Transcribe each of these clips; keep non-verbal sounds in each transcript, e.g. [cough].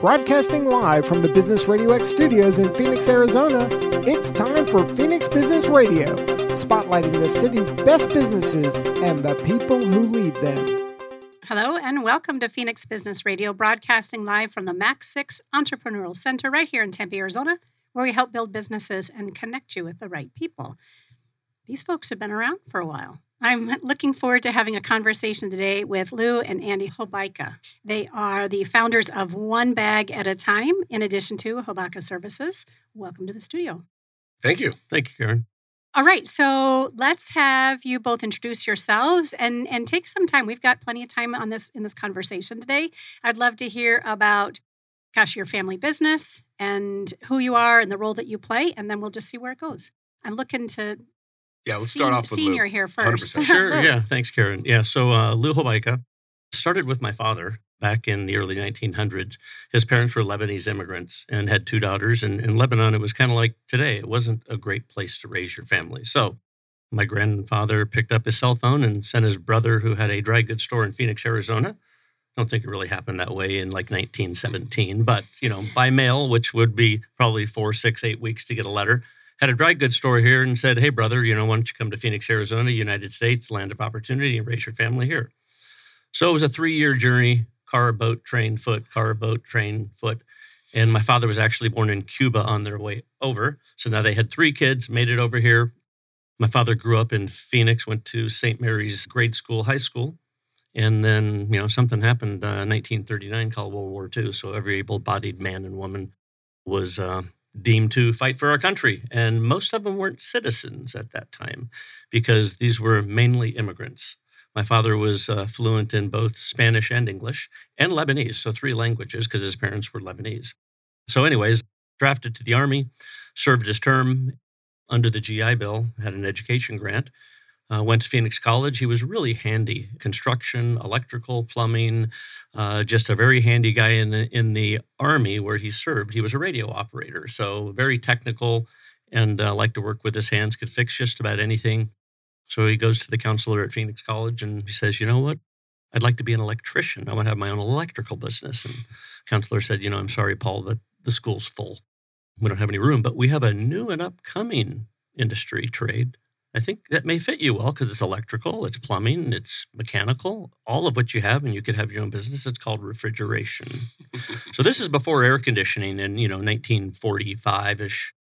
Broadcasting live from the Business RadioX studios in Phoenix, Arizona, it's time for Phoenix Business Radio, spotlighting the city's best businesses and the people who lead them. Hello, and welcome to Phoenix Business Radio, broadcasting live from the MAC6 Entrepreneurial Center right here in Tempe, Arizona, where we help build businesses and connect you with the right people. These folks have been around for a while. I'm looking forward to having a conversation today with Lou and Andy Hobaica. They are the founders of One Bag at a Time, in addition to Hobaica Services. Welcome to the studio. Thank you. Thank you, Karen. All right, so let's have you both introduce yourselves and and take some time. We've got plenty of time on this in this conversation today. I'd love to hear about gosh, your family business and who you are and the role that you play, and then we'll just see where it goes. I'm looking to yeah, let's start off with senior Lou. here first. 100%. Sure. [laughs] yeah. Thanks, Karen. Yeah. So uh, Lou Hobaica started with my father back in the early 1900s. His parents were Lebanese immigrants and had two daughters. And in Lebanon, it was kind of like today. It wasn't a great place to raise your family. So my grandfather picked up his cell phone and sent his brother, who had a dry goods store in Phoenix, Arizona. I don't think it really happened that way in like 1917, but you know, by mail, which would be probably four, six, eight weeks to get a letter had a dry goods store here and said, Hey, brother, you know, why don't you come to Phoenix, Arizona, United States, land of opportunity, and raise your family here? So it was a three year journey car, boat, train, foot, car, boat, train, foot. And my father was actually born in Cuba on their way over. So now they had three kids, made it over here. My father grew up in Phoenix, went to St. Mary's grade school, high school. And then, you know, something happened uh, 1939 called World War II. So every able bodied man and woman was uh, deemed to fight for our country. And most of them weren't citizens at that time because these were mainly immigrants. My father was uh, fluent in both Spanish and English and Lebanese, so three languages because his parents were Lebanese. So, anyways, drafted to the Army, served his term under the GI Bill, had an education grant, uh, went to Phoenix College. He was really handy construction, electrical, plumbing, uh, just a very handy guy in the, in the Army where he served. He was a radio operator, so very technical and uh, liked to work with his hands, could fix just about anything. So he goes to the counselor at Phoenix College and he says, You know what? I'd like to be an electrician. I want to have my own electrical business. And counselor said, You know, I'm sorry, Paul, but the school's full. We don't have any room, but we have a new and upcoming industry trade I think that may fit you well because it's electrical, it's plumbing, it's mechanical, all of what you have, and you could have your own business. It's called refrigeration. so this is before air conditioning in you know 1945 ish.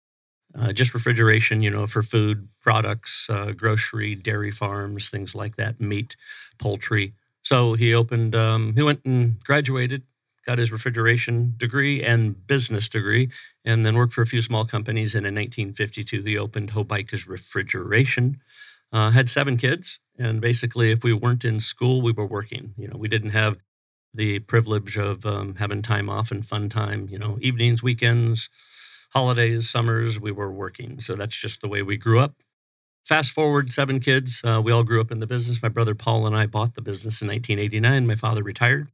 Uh, just refrigeration, you know, for food products, uh, grocery, dairy farms, things like that, meat, poultry. So he opened. Um, he went and graduated got his refrigeration degree and business degree, and then worked for a few small companies. And in 1952, he opened Hobaica's Refrigeration. Uh, had seven kids, and basically, if we weren't in school, we were working. You know, we didn't have the privilege of um, having time off and fun time. You know, evenings, weekends, holidays, summers, we were working. So that's just the way we grew up. Fast forward seven kids. Uh, we all grew up in the business. My brother Paul and I bought the business in 1989. My father retired.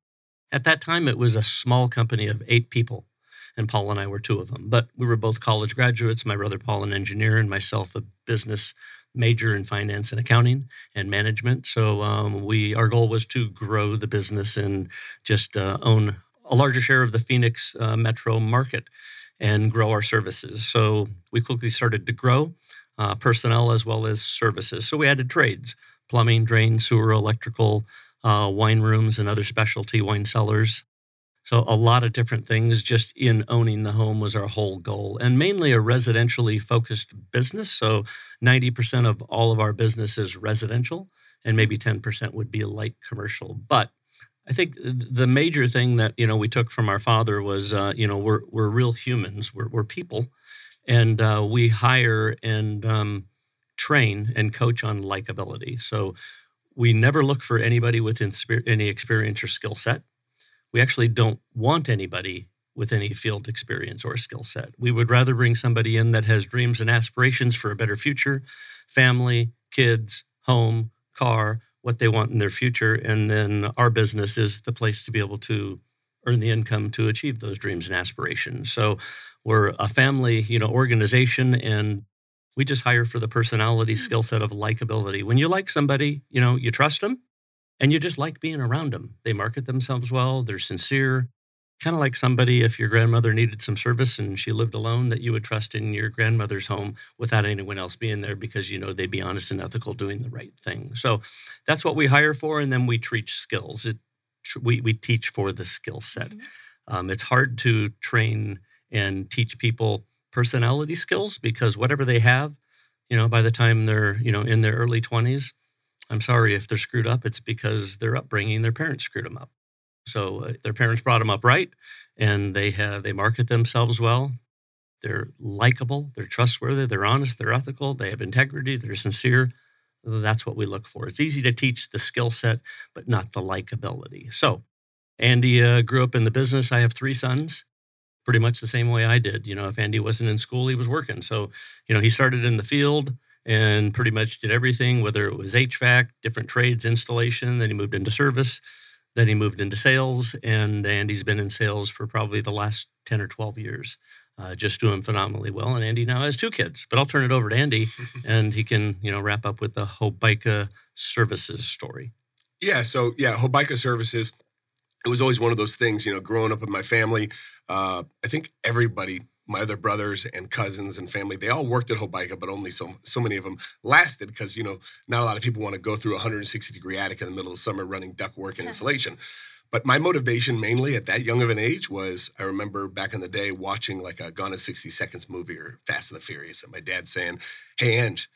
At that time, it was a small company of eight people, and Paul and I were two of them. But we were both college graduates. My brother Paul, an engineer, and myself, a business major in finance and accounting and management. So um, we our goal was to grow the business and just uh, own a larger share of the Phoenix uh, metro market and grow our services. So we quickly started to grow uh, personnel as well as services. So we added trades: plumbing, drain, sewer, electrical uh, wine rooms and other specialty wine cellars. So, a lot of different things just in owning the home was our whole goal, and mainly a residentially focused business. So, 90% of all of our business is residential, and maybe 10% would be light commercial. But I think the major thing that you know we took from our father was uh, you know we're we're real humans, we're, we're people, and uh, we hire and um, train and coach on likability. So we never look for anybody with any experience or skill set. We actually don't want anybody with any field experience or skill set. We would rather bring somebody in that has dreams and aspirations for a better future, family, kids, home, car, what they want in their future. And then our business is the place to be able to earn the income to achieve those dreams and aspirations. So we're a family, you know, organization and we just hire for the personality mm. skill set of likability. When you like somebody, you know, you trust them and you just like being around them. They market themselves well, they're sincere, kind of like somebody if your grandmother needed some service and she lived alone that you would trust in your grandmother's home without anyone else being there because you know they'd be honest and ethical doing the right thing so that's what we hire for and then we teach skills it, we, we teach for the skill set mm-hmm. um, it's hard to train and teach people personality skills because whatever they have you know by the time they're you know in their early 20s i'm sorry if they're screwed up it's because their upbringing their parents screwed them up so uh, their parents brought them up right, and they have they market themselves well. They're likable, they're trustworthy, they're honest, they're ethical, they have integrity, they're sincere. That's what we look for. It's easy to teach the skill set, but not the likability. So, Andy uh, grew up in the business. I have three sons, pretty much the same way I did. You know, if Andy wasn't in school, he was working. So, you know, he started in the field and pretty much did everything, whether it was HVAC, different trades, installation. Then he moved into service. Then he moved into sales, and Andy's been in sales for probably the last 10 or 12 years, uh, just doing phenomenally well. And Andy now has two kids. But I'll turn it over to Andy, [laughs] and he can, you know, wrap up with the Hobaica Services story. Yeah. So, yeah, Hobaica Services, it was always one of those things, you know, growing up in my family. Uh, I think everybody my other brothers and cousins and family, they all worked at Hobaica, but only so so many of them lasted because you know not a lot of people want to go through a 160 degree attic in the middle of summer running duct work and [laughs] insulation. But my motivation mainly at that young of an age was I remember back in the day watching like a Gone in 60 Seconds movie or Fast and the Furious, and my dad saying, "Hey, Ange,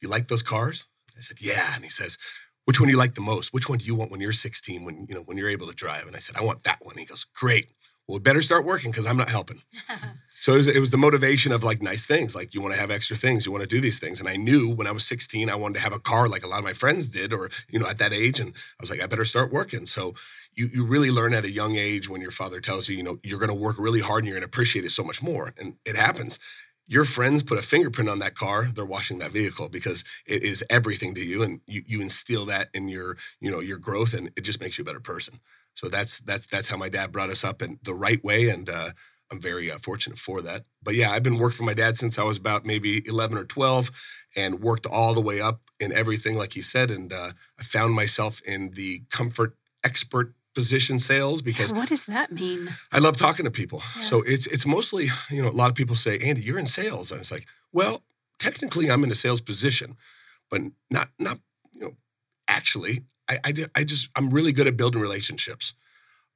you like those cars?" I said, "Yeah," and he says. Which one do you like the most? Which one do you want when you're 16, when you know when you're able to drive? And I said, I want that one. He goes, Great. Well, we better start working because I'm not helping. [laughs] So it was, it was, the motivation of like nice things, like you want to have extra things, you want to do these things. And I knew when I was 16, I wanted to have a car like a lot of my friends did, or you know, at that age. And I was like, I better start working. So you you really learn at a young age when your father tells you, you know, you're going to work really hard and you're going to appreciate it so much more. And it happens. Your friends put a fingerprint on that car, they're washing that vehicle because it is everything to you, and you you instill that in your you know your growth, and it just makes you a better person. So that's that's that's how my dad brought us up in the right way, and. uh, I'm very uh, fortunate for that. But yeah, I've been working for my dad since I was about maybe 11 or 12 and worked all the way up in everything, like he said. And uh, I found myself in the comfort expert position sales because what does that mean? I love talking to people. Yeah. So it's it's mostly, you know, a lot of people say, Andy, you're in sales. And it's like, well, technically I'm in a sales position, but not not, you know, actually, I, I, I just I'm really good at building relationships.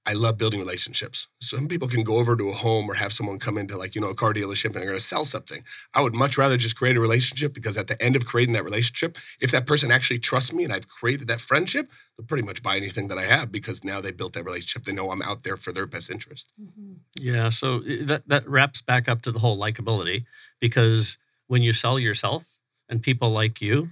I love building relationships. Some people can go over to a home or have someone come into like, you know, a car dealership and they're going to sell something. I would much rather just create a relationship because at the end of creating that relationship, if that person actually trusts me and I've created that friendship, they'll pretty much buy anything that I have because now they built that relationship. They know I'm out there for their best interest. Mm-hmm. Yeah. So that, that wraps back up to the whole likability because when you sell yourself and people like you,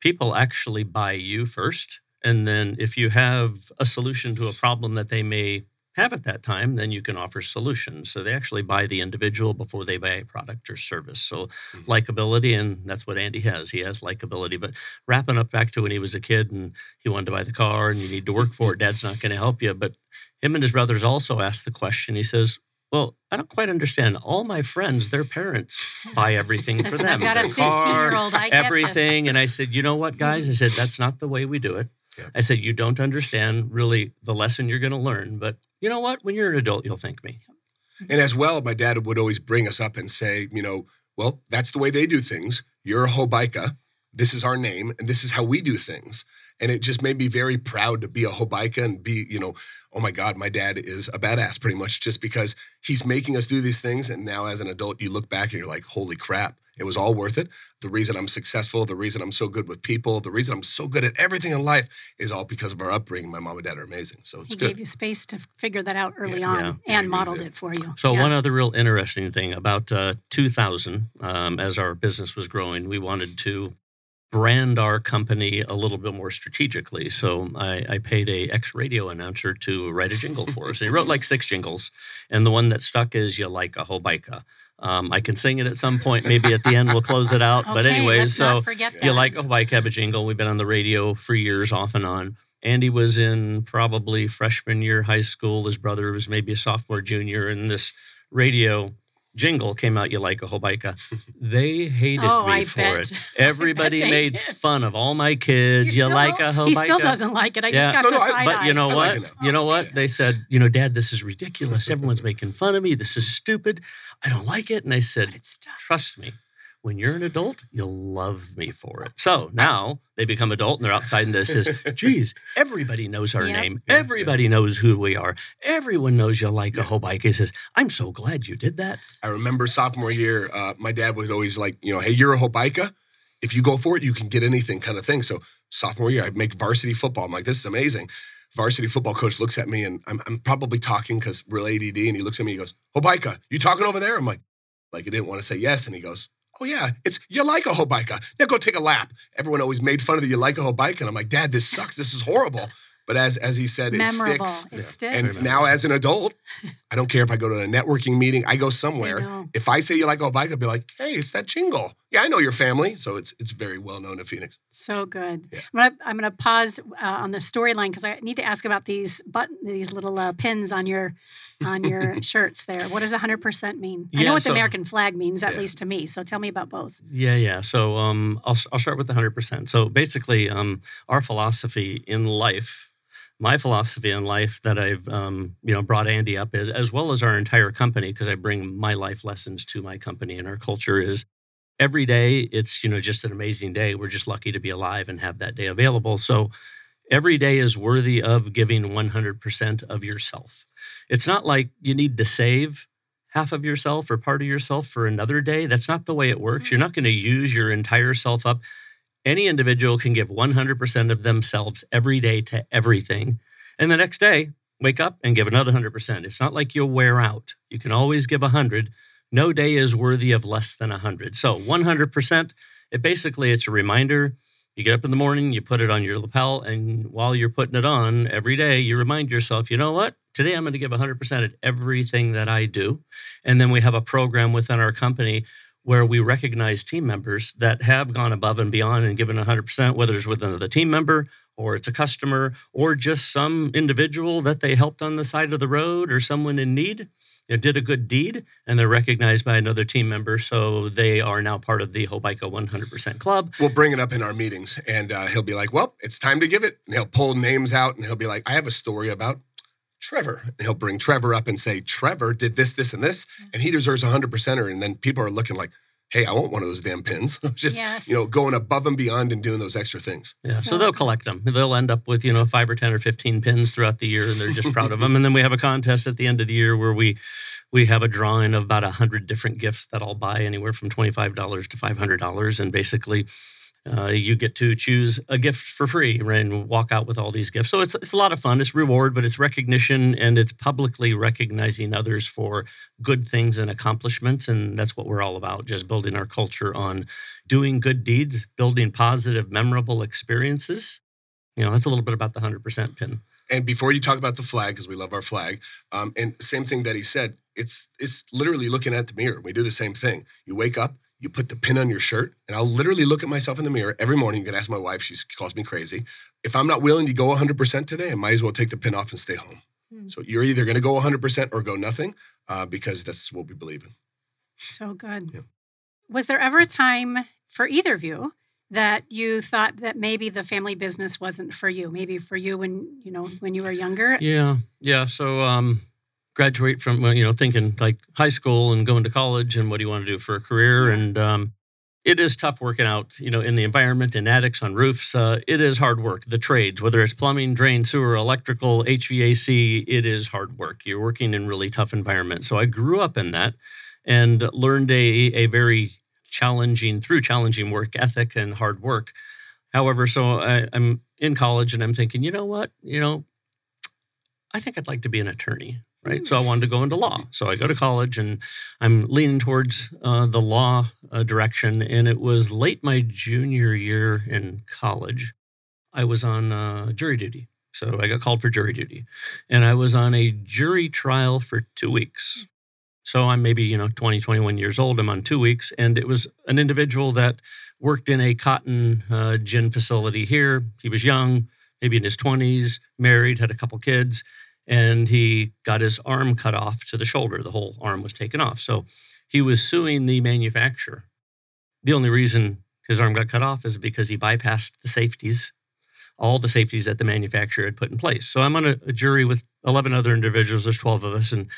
people actually buy you first and then if you have a solution to a problem that they may have at that time, then you can offer solutions. So they actually buy the individual before they buy a product or service. So mm-hmm. likability, and that's what Andy has. He has likability. But wrapping up back to when he was a kid and he wanted to buy the car and you need to work for it, dad's not going to help you. But him and his brothers also asked the question. He says, well, I don't quite understand. All my friends, their parents buy everything for [laughs] them. I've got a 15 year old. I everything. And I said, you know what, guys? I said, that's not the way we do it. I said, You don't understand really the lesson you're going to learn, but you know what? When you're an adult, you'll thank me. And as well, my dad would always bring us up and say, You know, well, that's the way they do things. You're a Hobaica. This is our name, and this is how we do things. And it just made me very proud to be a Hobaica and be, you know, oh my God, my dad is a badass pretty much just because he's making us do these things. And now as an adult, you look back and you're like, holy crap, it was all worth it. The reason I'm successful, the reason I'm so good with people, the reason I'm so good at everything in life is all because of our upbringing. My mom and dad are amazing. So it's he good. gave you space to figure that out early yeah. on yeah. and modeled it for you. So, yeah. one other real interesting thing about uh, 2000, um, as our business was growing, we wanted to brand our company a little bit more strategically. So I, I paid a ex radio announcer to write a jingle for us. And he wrote like six jingles, and the one that stuck is "You like a Hobaica." Um, I can sing it at some point. Maybe at the end we'll close it out. okay, but anyways, so you like a bike have jingle. We've been on the radio for years, off and on. Andy was in probably freshman year high school. His brother was maybe a sophomore, junior, and this radio jingle came out, You Like a Hobaica, they hated Oh, me I for bet. it. [laughs] Everybody made did. fun of all my kids. You, still like a don't? Hobaica? He still doesn't like it. I Yeah. just got No, the no, I- But you know I what? like. You know Yeah. what? They said, you know, Dad, this is ridiculous. Everyone's making fun of me. This is stupid. I don't like it. And I said, trust me, when you're an adult, you'll love me for it. So now they become adult and they're outside and this is, geez, everybody knows our Yep. name. [laughs] Yeah, Everybody knows who we are. Everyone knows you like a Hobaica. He says, I'm so glad you did that. I remember sophomore year, uh, my dad would always like, you know, hey, you're a Hobaica. If you go for it, you can get anything kind of thing. So sophomore year, I'd make varsity football. I'm like, this is amazing. Varsity football coach looks at me and I'm, I'm probably talking because we're ADD. And he looks at me, he goes, Hobaica, you talking over there? I'm like, like I didn't want to say yes. And he goes, oh yeah, it's you like a Hobaica. Now go take a lap. Everyone always made fun of the you like a Hobaica. And I'm like, dad, this sucks. This is horrible. But as as he said, it Memorable. sticks. It Yeah. sticks. And Very now, as an adult, I don't care if I go to a networking meeting, I go somewhere. know. If I say you like a bike, I'll be like, hey, it's that jingle. Yeah, I know your family. So it's it's very well known in Phoenix. So good. Yeah. I'm gonna I'm gonna pause uh, on the storyline because I need to ask about these button these little uh, pins on your on your [laughs] shirts there. What does 100 percent mean? I Yeah, know what so- the American flag means, at Yeah. least to me. So tell me about both. Yeah, yeah. So um, I'll, I'll start with 100%. So basically, um, our philosophy in life, my philosophy in life that I've, um, you know, brought Andy up is, as well as our entire company, because I bring my life lessons to my company and our culture is every day it's, you know, just an amazing day. We're just lucky to be alive and have that day available. So every day is worthy of giving 100% of yourself. It's not like you need to save half of yourself or part of yourself for another day. That's not the way it works. You're mm-hmm. not going to use your entire self up. Any individual can give 100% of themselves every day to everything. And the next day, wake up and give another 100%. It's not like you'll wear out. You can always give 100. No day is worthy of less than 100. So 100%, it basically it's a reminder. You get up in the morning, you put it on your lapel, and while you're putting it on every day, you remind yourself, you know what? Today I'm going to give 100% at everything that I do. And then we have a program within our company where we recognize team members that have gone above and beyond and given 100%, whether it's with another team member or it's a customer or just some individual that they helped on the side of the road or someone in need. You know, did a good deed and they're recognized by another team member. So they are now part of the Hobaica 100% Club. We'll bring it up in our meetings and uh, he'll be like, well, it's time to give it. And he'll pull names out and he'll be like, I have a story about Trevor. And he'll bring Trevor up and say, Trevor did this, this, and this, and he deserves a 100%er. And then people are looking like, hey, I want one of those damn pins. [laughs] Just, Yes. you know, going above and beyond and doing those extra things. Yeah, so, So- they'll collect them. They'll end up with you know five or ten or fifteen pins throughout the year, and they're just proud of them. And then we have a contest at the end of the year where we we have a drawing of about a hundred different gifts that I'll buy anywhere from twenty five dollars to five hundred dollars, and basically. Uh, you get to choose a gift for free and walk out with all these gifts. So it's it's a lot of fun. It's reward, but it's recognition and it's publicly recognizing others for good things and accomplishments. And that's what we're all about, just building our culture on doing good deeds, building positive, memorable experiences. You know, that's a little bit about the 100% pin. And before you talk about the flag, because we love our flag, um, and same thing that he said, it's it's literally looking at the mirror. We do the same thing. You wake up, you put the pin on your shirt, and I'll literally look at myself in the mirror every morning. You can ask my wife; she calls me crazy. If I'm not willing to go 100% today, I might as well take the pin off and stay home. Hmm. So you're either going to go 100% or go nothing, uh, because that's what we believe in. So good. Yeah. Was there ever a time for either of you that you thought that maybe the family business wasn't for you? Maybe for you when you know when you were younger. Yeah. Yeah. So, um, graduate from, you know, thinking like high school and going to college and what do you want to do for a career? And, um, it is tough working out, you know, in the environment, in attics, on roofs. Uh, it is hard work. The trades, whether it's plumbing, drain, sewer, electrical, HVAC, it is hard work. You're working in really tough environments. So I grew up in that and learned a, a very challenging, through challenging work ethic and hard work. However, so I, I'm in college and I'm thinking, you know what, you know, I think I'd like to be an attorney, right? So I wanted to go into law. So I go to college and I'm leaning towards uh, the law uh, direction. And it was late my junior year in college. I was on uh, jury duty. So I got called for jury duty. And I was on a jury trial for two weeks. So I'm maybe, you know, 20, 21 years old. I'm on two weeks. And it was an individual that worked in a cotton uh, gin facility here. He was young, maybe in his 20s, married, had a couple kids. And he got his arm cut off to the shoulder. The whole arm was taken off. So he was suing the manufacturer. The only reason his arm got cut off is because he bypassed the safeties, all the safeties that the manufacturer had put in place. So I'm on a, a jury with 11 other individuals. There's 12 of us, and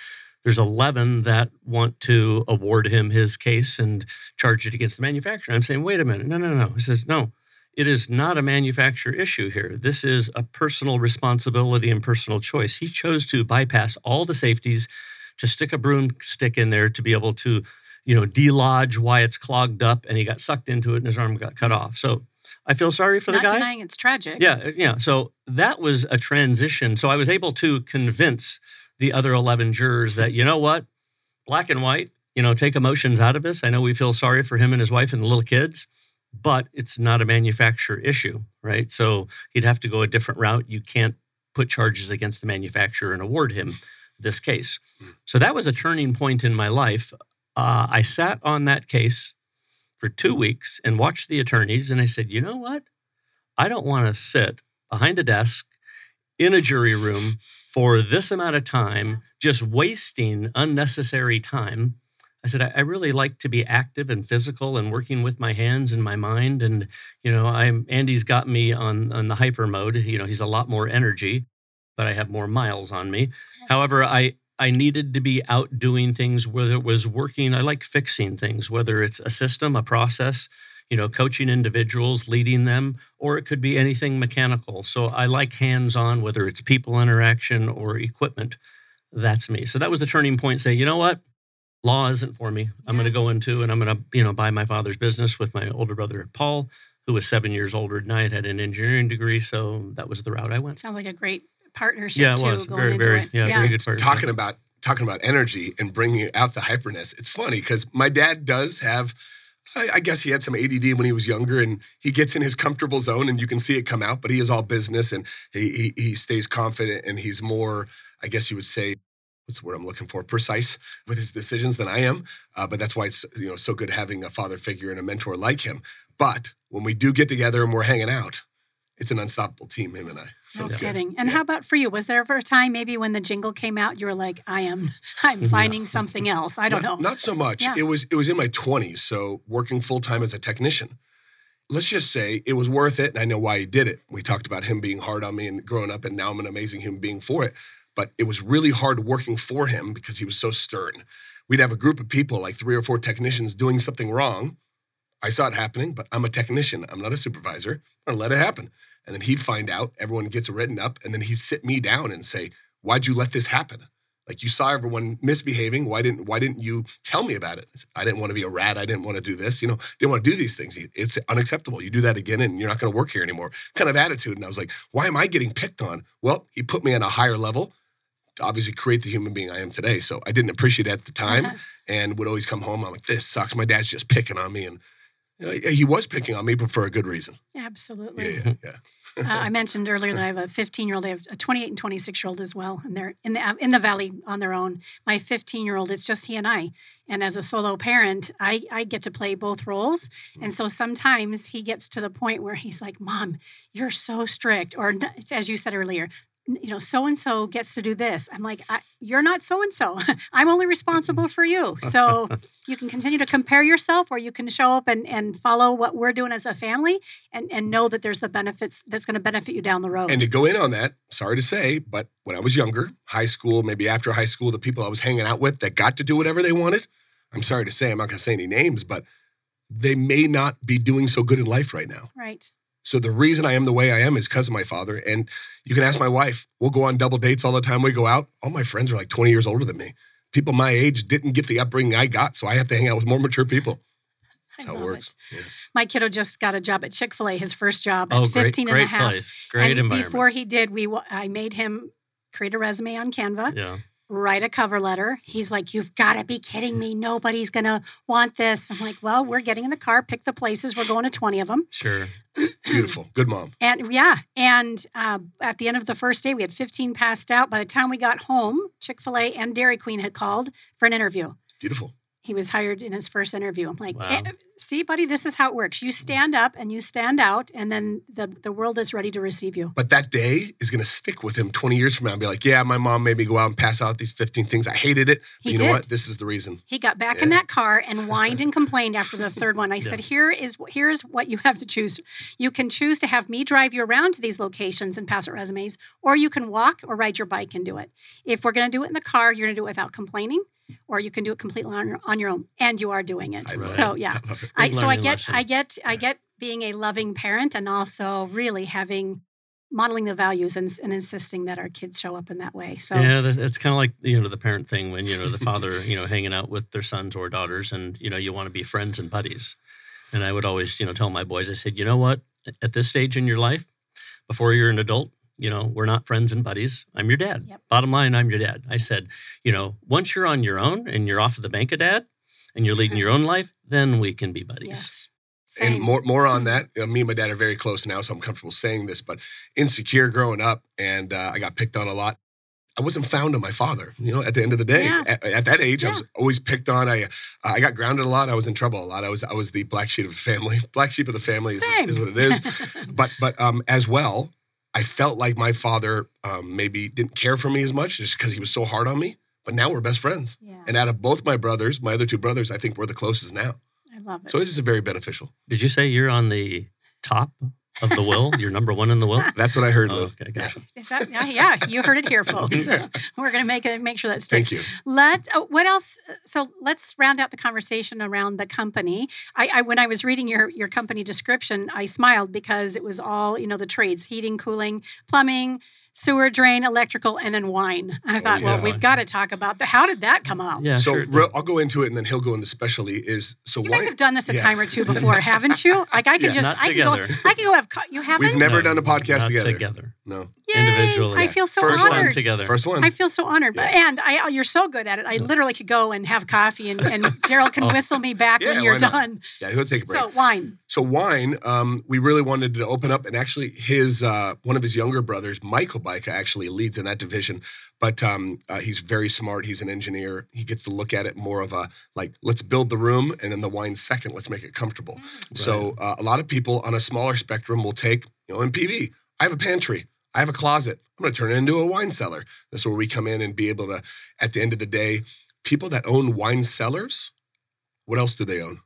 there's 11 that want to award him his case and charge it against the manufacturer. I'm saying, wait a minute, no, no, no. He says, no, it is not a manufacturer issue here. This is a personal responsibility and personal choice. He chose to bypass all the safeties to stick a broomstick in there to be able to, you know, delodge why it's clogged up, and he got sucked into it and his arm got cut off. So I feel sorry for Not the guy. denying it's tragic. Yeah, uh, yeah. So that was a transition. So I was able to convince the other 11 jurors that, you know what, black and white, you know, take emotions out of this. I know we feel sorry for him and his wife and the little kids, but it's not a manufacturer issue, right? So he'd have to go a different route. You can't put charges against the manufacturer and award him this case. So that was a turning point in my life. Uh, I sat on that case for two weeks and watched the attorneys, and I said, you know what? I don't want to sit behind a desk in a jury room for this amount of time, just wasting unnecessary time. I said, I, I really like to be active and physical and working with my hands and my mind. And, you know, I'm Andy's got me on on the hyper mode. You know, he's a lot more energy, but I have more miles on me. However, I I needed to be out doing things, whether it was working. I like fixing things, whether it's a system, a process, you know, coaching individuals, leading them, or it could be anything mechanical. So I like hands on, whether it's people interaction or equipment. That's me. So that was the turning point. Say, you know what? Law isn't for me. I'm going to go into and I'm going to, you know, buy my father's business with my older brother, Paul, who was seven years older than I and had an engineering degree. So that was the route I went. Sounds like a great partnership Yeah, it too. was going very, very, it. yeah, very good partnership. talking about talking about energy and bringing out the hyperness. It's funny because my dad does have. I, I guess he had some ADD when he was younger, and he gets in his comfortable zone, and you can see it come out. But he is all business, and he he, he stays confident, and he's more. I guess you would say what's the word I'm looking for? Precise with his decisions than I am. Uh, but that's why it's you know so good having a father figure and a mentor like him. But when we do get together and we're hanging out, it's an unstoppable team, him and I. So No kidding. And Yeah. how about for you? Was there ever a time maybe when the jingle came out, you were like, I am, [laughs] I'm finding something else. I don't not, know. Not so much. Yeah. It was it was in my 20s, so working full time as a technician. Let's just say it was worth it, and I know why he did it. We talked about him being hard on me and growing up, and now I'm an amazing human being for it. But it was really hard working for him because he was so stern. We'd have a group of people, like three or four technicians, doing something wrong. I saw it happening, but I'm a technician. I'm not a supervisor. I'm gonna let it happen. And then he'd find out, everyone gets written up, and then he'd sit me down and say, Why'd you let this happen? Like you saw everyone misbehaving. Why didn't why didn't you tell me about it? I didn't want to be a rat. I didn't want to do this. You know, didn't want to do these things. It's unacceptable. You do that again and you're not going to work here anymore. Kind of attitude. And I was like, why am I getting picked on? Well, he put me on a higher level to obviously create the human being I am today. So I didn't appreciate it at the time uh-huh. and would always come home. I'm like, this sucks. My dad's just picking on me. And you know, he was picking on me, but for a good reason. Absolutely. Yeah, yeah, yeah. uh, I mentioned earlier that I have a 15 year old. I have a 28 and 26 year old as well, and they're in the uh, in the valley on their own. My 15 year old, it's just he and I. And as a solo parent, I I get to play both roles, mm-hmm. and so sometimes he gets to the point where he's like, "Mom, you're so strict," or as you said earlier. You know, so and so gets to do this. I'm like, I, you're not so and so. I'm only mm-hmm. responsible for you. [laughs] So you can continue to compare yourself, or you can show up and, and follow what we're doing as a family, and, and know that there's the benefits that's going to benefit you down the road. And to go in on that, sorry to say, but when I was younger, high school, maybe after high school, the people I was hanging out with that got to do whatever they wanted, I'm sorry to say, I'm not going to say any names, but they may not be doing so good in life right now. right. So the reason I am the way I am is because of my father. And you can ask my wife. We'll go on double dates all the time we go out. All my friends are like 20 years older than me. People my age didn't get the upbringing I got, so I have to hang out with more mature people. [laughs] I That's how it works. it. Yeah. My kiddo just got a job at Chick fil A, his first job at Oh, great, 15 great and a half. place. Great and environment. before he did, we I made him create a resume on Canva, yeah. Write a cover letter. He's like, You've got to be kidding me. Nobody's going to want this. I'm like, Well, we're getting in the car, pick the places. We're going to 20 of them. Sure. [clears throat] Beautiful. Good mom. And yeah, and uh, at the end of the first day, we had 15 passed out. By the time we got home, Chick fil A and Dairy Queen had called for an interview. Beautiful. He was hired in his first interview. I'm like, Wow. See, buddy, this is how it works. You stand up and you stand out, and then the, the world is ready to receive you. But that day is going to stick with him 20 years from now and be like, yeah, my mom made me go out and pass out these 15 things. I hated it. But He you know what? This is the reason. He got back in that car and [laughs] whined and complained after the third one. I said, "Here is here is what you have to choose. You can choose to have me drive you around to these locations and pass out resumes, or you can walk or ride your bike and do it. If we're going to do it in the car, you're going to do it without complaining, or you can do it completely on your, on your own, and you are doing it. So yeah, [laughs] I love it. I, Big so I get. I get I get being a loving parent and also really having modeling the values and, and insisting that our kids show up in that way. So Yeah, it's kind of like you know the parent thing when you know the father you know hanging out with their sons or daughters, and you know you want to be friends and buddies. And I would always you know tell my boys, I said, you know what, at this stage in your life, before you're an adult, you know we're not friends and buddies. I'm your dad. Yep. Bottom line, I'm your dad. I said, you know, once you're on your own and you're off of the bank of dad, and you're leading your own [laughs] life, then we can be buddies. yes. And more more on that. Uh, me and my dad are very close now, so I'm comfortable saying this. But insecure growing up, and uh, I got picked on a lot. I wasn't found on my father. You know, at the end of the day, Yeah. at, at that age, I was always picked on. I uh, I got grounded a lot. I was in trouble a lot. I was I was the black sheep of the family. [laughs] Black sheep of the family is, is what it is. [laughs] but but um, as well, I felt like my father um, maybe didn't care for me as much just because he was so hard on me. But now we're best friends. yeah, And out of both my brothers, my other two brothers, I think we're the closest now. I love it. So this is very beneficial. Did you say you're on the top of the will? you're number one in the will. [laughs] That's what I heard, Oh, Lou. okay, gotcha. Is that yeah, yeah? You heard it here, [laughs] folks. [laughs] We're gonna make it make sure that sticks. Thank you. Let uh, what else? So let's round out the conversation around the company. I, I when I was reading your your company description, I smiled because it was all you know the trades: heating, cooling, plumbing, sewer drain, electrical, and then wine. And I thought, well, yeah. we've got to talk about the how did that come out? Yeah, so sure. real, I'll go into it, and then he'll go into specialty. Is so You why guys have done this a yeah. time or two [laughs] before, haven't you? Like I [laughs] can Yeah. just Not I can go. I can go have co- you haven't. We've never No, done a podcast not together. together. No, Yay! individually. I feel so First First honored. one together. first one. I feel so honored, but and I oh, you're so good at it. I literally could go and have coffee, and, and [laughs] Daryl can Oh. whistle me back Yeah, when you're done. yeah, he'll take a break. So wine. So wine, um, we really wanted to open up, and actually, his uh, one of his younger brothers, Michael Baika, actually leads in that division. But um, uh, he's very smart. He's an engineer. He gets to look at it more of a like, let's build the room, and then the wine second. Let's make it comfortable. So uh, a lot of people on a smaller spectrum will take, you know, in PV. I have a pantry. I have a closet. I'm going to turn it into a wine cellar. That's where we come in and be able to. At the end of the day, people that own wine cellars, what else do they own?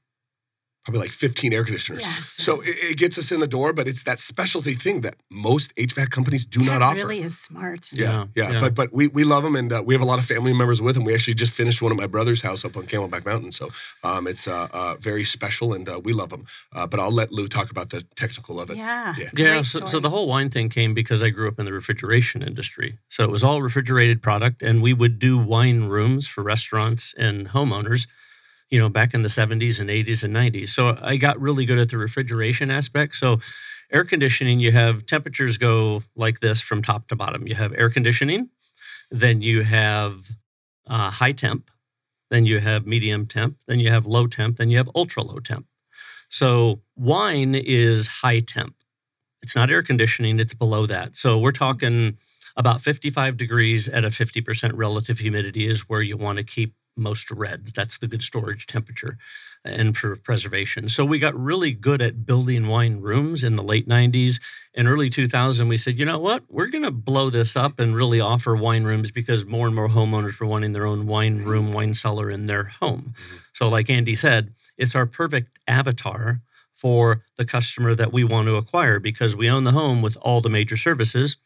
Probably like 15 air conditioners. Yes. So it, it gets us in the door, but it's that specialty thing that most HVAC companies do that not offer. It really is smart. Yeah, Yeah, yeah, yeah. but but we, we love them, and uh, we have a lot of family members with them. We actually just finished one at my brother's house up on Camelback Mountain, so um, it's uh, uh, very special, and uh, we love them. Uh, but I'll let Lou talk about the technical of it. Yeah. Yeah. Yeah, so, so the whole wine thing came because I grew up in the refrigeration industry. So it was all refrigerated product, and we would do wine rooms for restaurants and homeowners, you know, back in the 70s and 80s and 90s. So I got really good at the refrigeration aspect. So air conditioning, you have temperatures go like this from top to bottom. You have air conditioning, then you have uh, high temp, then you have medium temp, then you have low temp, then you have ultra low temp. So wine is high temp. It's not air conditioning, it's below that. So we're talking about 55 degrees at a 50% relative humidity is where you want to keep most reds. That's the good storage temperature and for preservation. So we got really good at building wine rooms in the late 90s and early 2000 we said, "You know what? We're going to blow this up and really offer wine rooms because more and more homeowners were wanting their own wine mm-hmm. room, wine cellar in their home." Mm-hmm. So like Andy said, it's our perfect avatar for the customer that we want to acquire because we own the home with all the major services.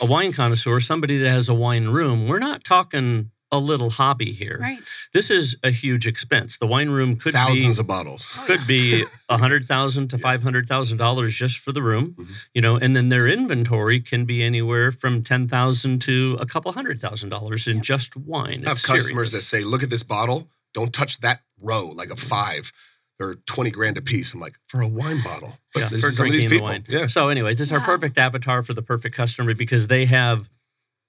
A wine connoisseur, somebody that has a wine room, we're not talking a little hobby here. Right. This is a huge expense. The wine room could Thousands be of bottles. could be [laughs] a hundred thousand to five hundred thousand dollars just for the room, Mhm. you know, and then their inventory can be anywhere from ten thousand to a couple hundred thousand dollars in just wine. I have It's customers serious. that say, "Look at this bottle. Don't touch that row, like a five. They're twenty grand a piece." I'm like, for a wine bottle. But yeah, this for is some of drinking these the people. wine. Yeah. So, anyways, it's our perfect avatar for the perfect customer because they have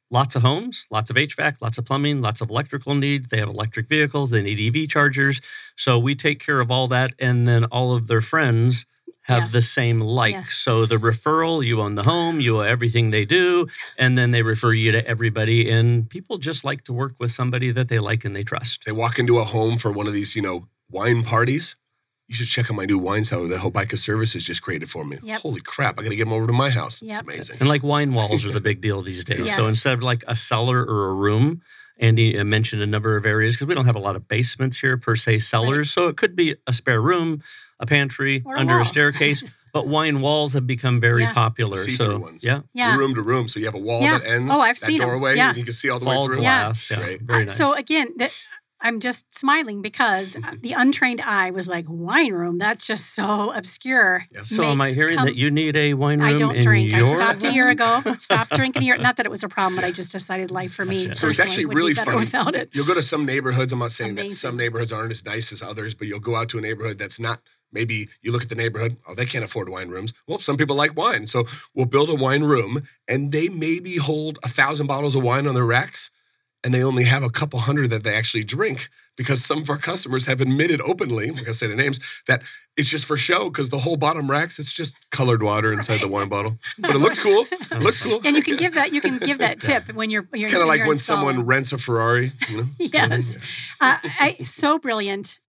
lots of homes, lots of HVAC, lots of plumbing, lots of electrical needs. They have electric vehicles. They need EV chargers. So we take care of all that, and then all of their friends have Yes. the same likes. Yes. So the referral, you own the home, you own everything they do, and then they refer you to everybody. And people just like to work with somebody that they like and they trust. They walk into a home for one of these, you know, wine parties. You should check out my new wine cellar that Hobaica Services just created for me. Yep. Holy crap, I got to get them over to my house. It's Yep. amazing. And like wine walls are the big deal these days. Yes. So instead of like a cellar or a room, Andy uh, mentioned a number of areas because we don't have a lot of basements here per se, cellars. So it could be a spare room, a pantry, Or a under a, wall. staircase. [laughs] but wine walls have become very Yeah. popular. See-through So ones. yeah, Yeah. Room to room. So you have a wall Yeah. that ends Oh, I've that seen 'em. doorway Yeah. and you can see all the fall way through. glass. Yeah, Great. very Uh, nice. So again, th- I'm just smiling because uh, the [laughs] untrained eye was like wine room. That's just so obscure. Yeah. So am I hearing com- that you need a wine room I don't in drink. I your stopped a year ago. [laughs] Stopped drinking a year. Not that it was a problem, but I just decided life for me. Gotcha. So it's actually would be really better funny. without it. You'll go to some neighborhoods. I'm not saying that some neighborhoods aren't as nice as others, but you'll go out to a neighborhood that's not. Maybe you look at the neighborhood. Oh, they can't afford wine rooms. Well, some people like wine, so we'll build a wine room, and they maybe hold a thousand bottles of wine on their racks, and they only have a couple hundred that they actually drink because some of our customers have admitted openly, I'm not gonna say their names, that it's just for show because the whole bottom racks it's just colored water inside the wine bottle, but it looks cool. It looks cool. And you can give that. You can give that tip when you're. you're It's kind of like you're when installing. someone rents a Ferrari. You know? [laughs] yes uh, I, so brilliant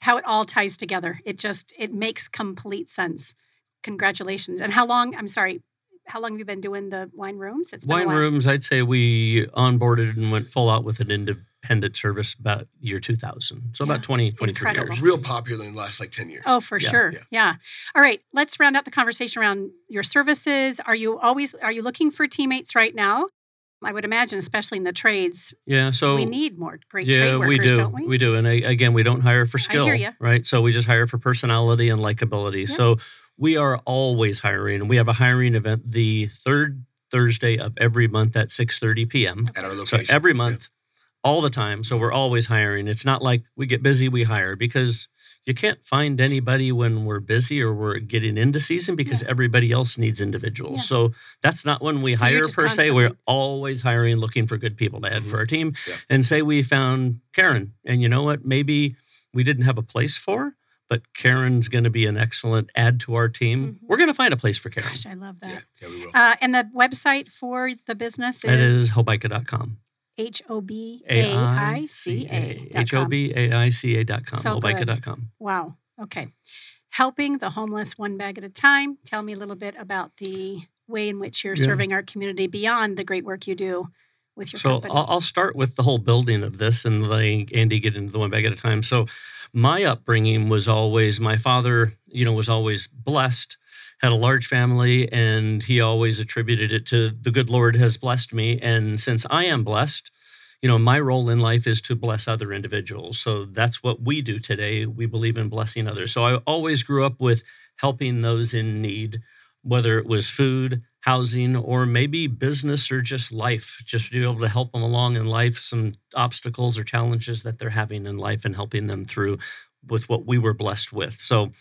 how it all ties together it just it makes complete sense congratulations and how long i'm sorry how long have you been doing the wine rooms it's been a wine rooms, I'd say we onboarded and went full out with an independent service about year 2000. So Yeah. about 20, 23 Incredible. years. real popular in the last like 10 years. oh for Yeah. sure Yeah. yeah. all right let's round out the conversation around your services are you always are you looking for teammates right now i would imagine especially in the trades Yeah. So we need more great yeah, trade workers we do. don't we, We do. And I, again, we don't hire for I skill, hear ya. right? So we just hire for personality and likability. Yep. So we are always hiring. We have a hiring event the third Thursday of every month at 6:30 p.m. At our location. So every month, all the time. So we're always hiring. It's not like we get busy, we hire because you can't find anybody when we're busy or we're getting into season because everybody else needs individuals. Yeah. So that's not when we So hire just per se. We're always hiring, looking for good people to add mm-hmm. for our team. Yeah. And say we found Karen, and you know what? Maybe we didn't have a place for, her, but Karen's going to be an excellent add to our team. Mhm. We're going to find a place for Karen. gosh i love that yeah, we will. uh, and the website for the business is? That is is hobaica.com. H O B A I C A. H O B A I C A dot com. So good. Hobaica.com. Wow. Okay. Helping the homeless one bag at a time. Tell me a little bit about the way in which you're Yeah. serving our community beyond the great work you do with your So company. I'll, I'll start with the whole building of this and letting Andy get into the one bag at a time. So my upbringing was always my father, you know, was always blessed, had a large family, and he always attributed it to the good Lord has blessed me. And since I am blessed, you know, my role in life is to bless other individuals. So that's what we do today. We believe in blessing others. So I always grew up with helping those in need, whether it was food, housing, or maybe business or just life, just to be able to help them along in life, some obstacles or challenges that they're having in life and helping them through with what we were blessed with. So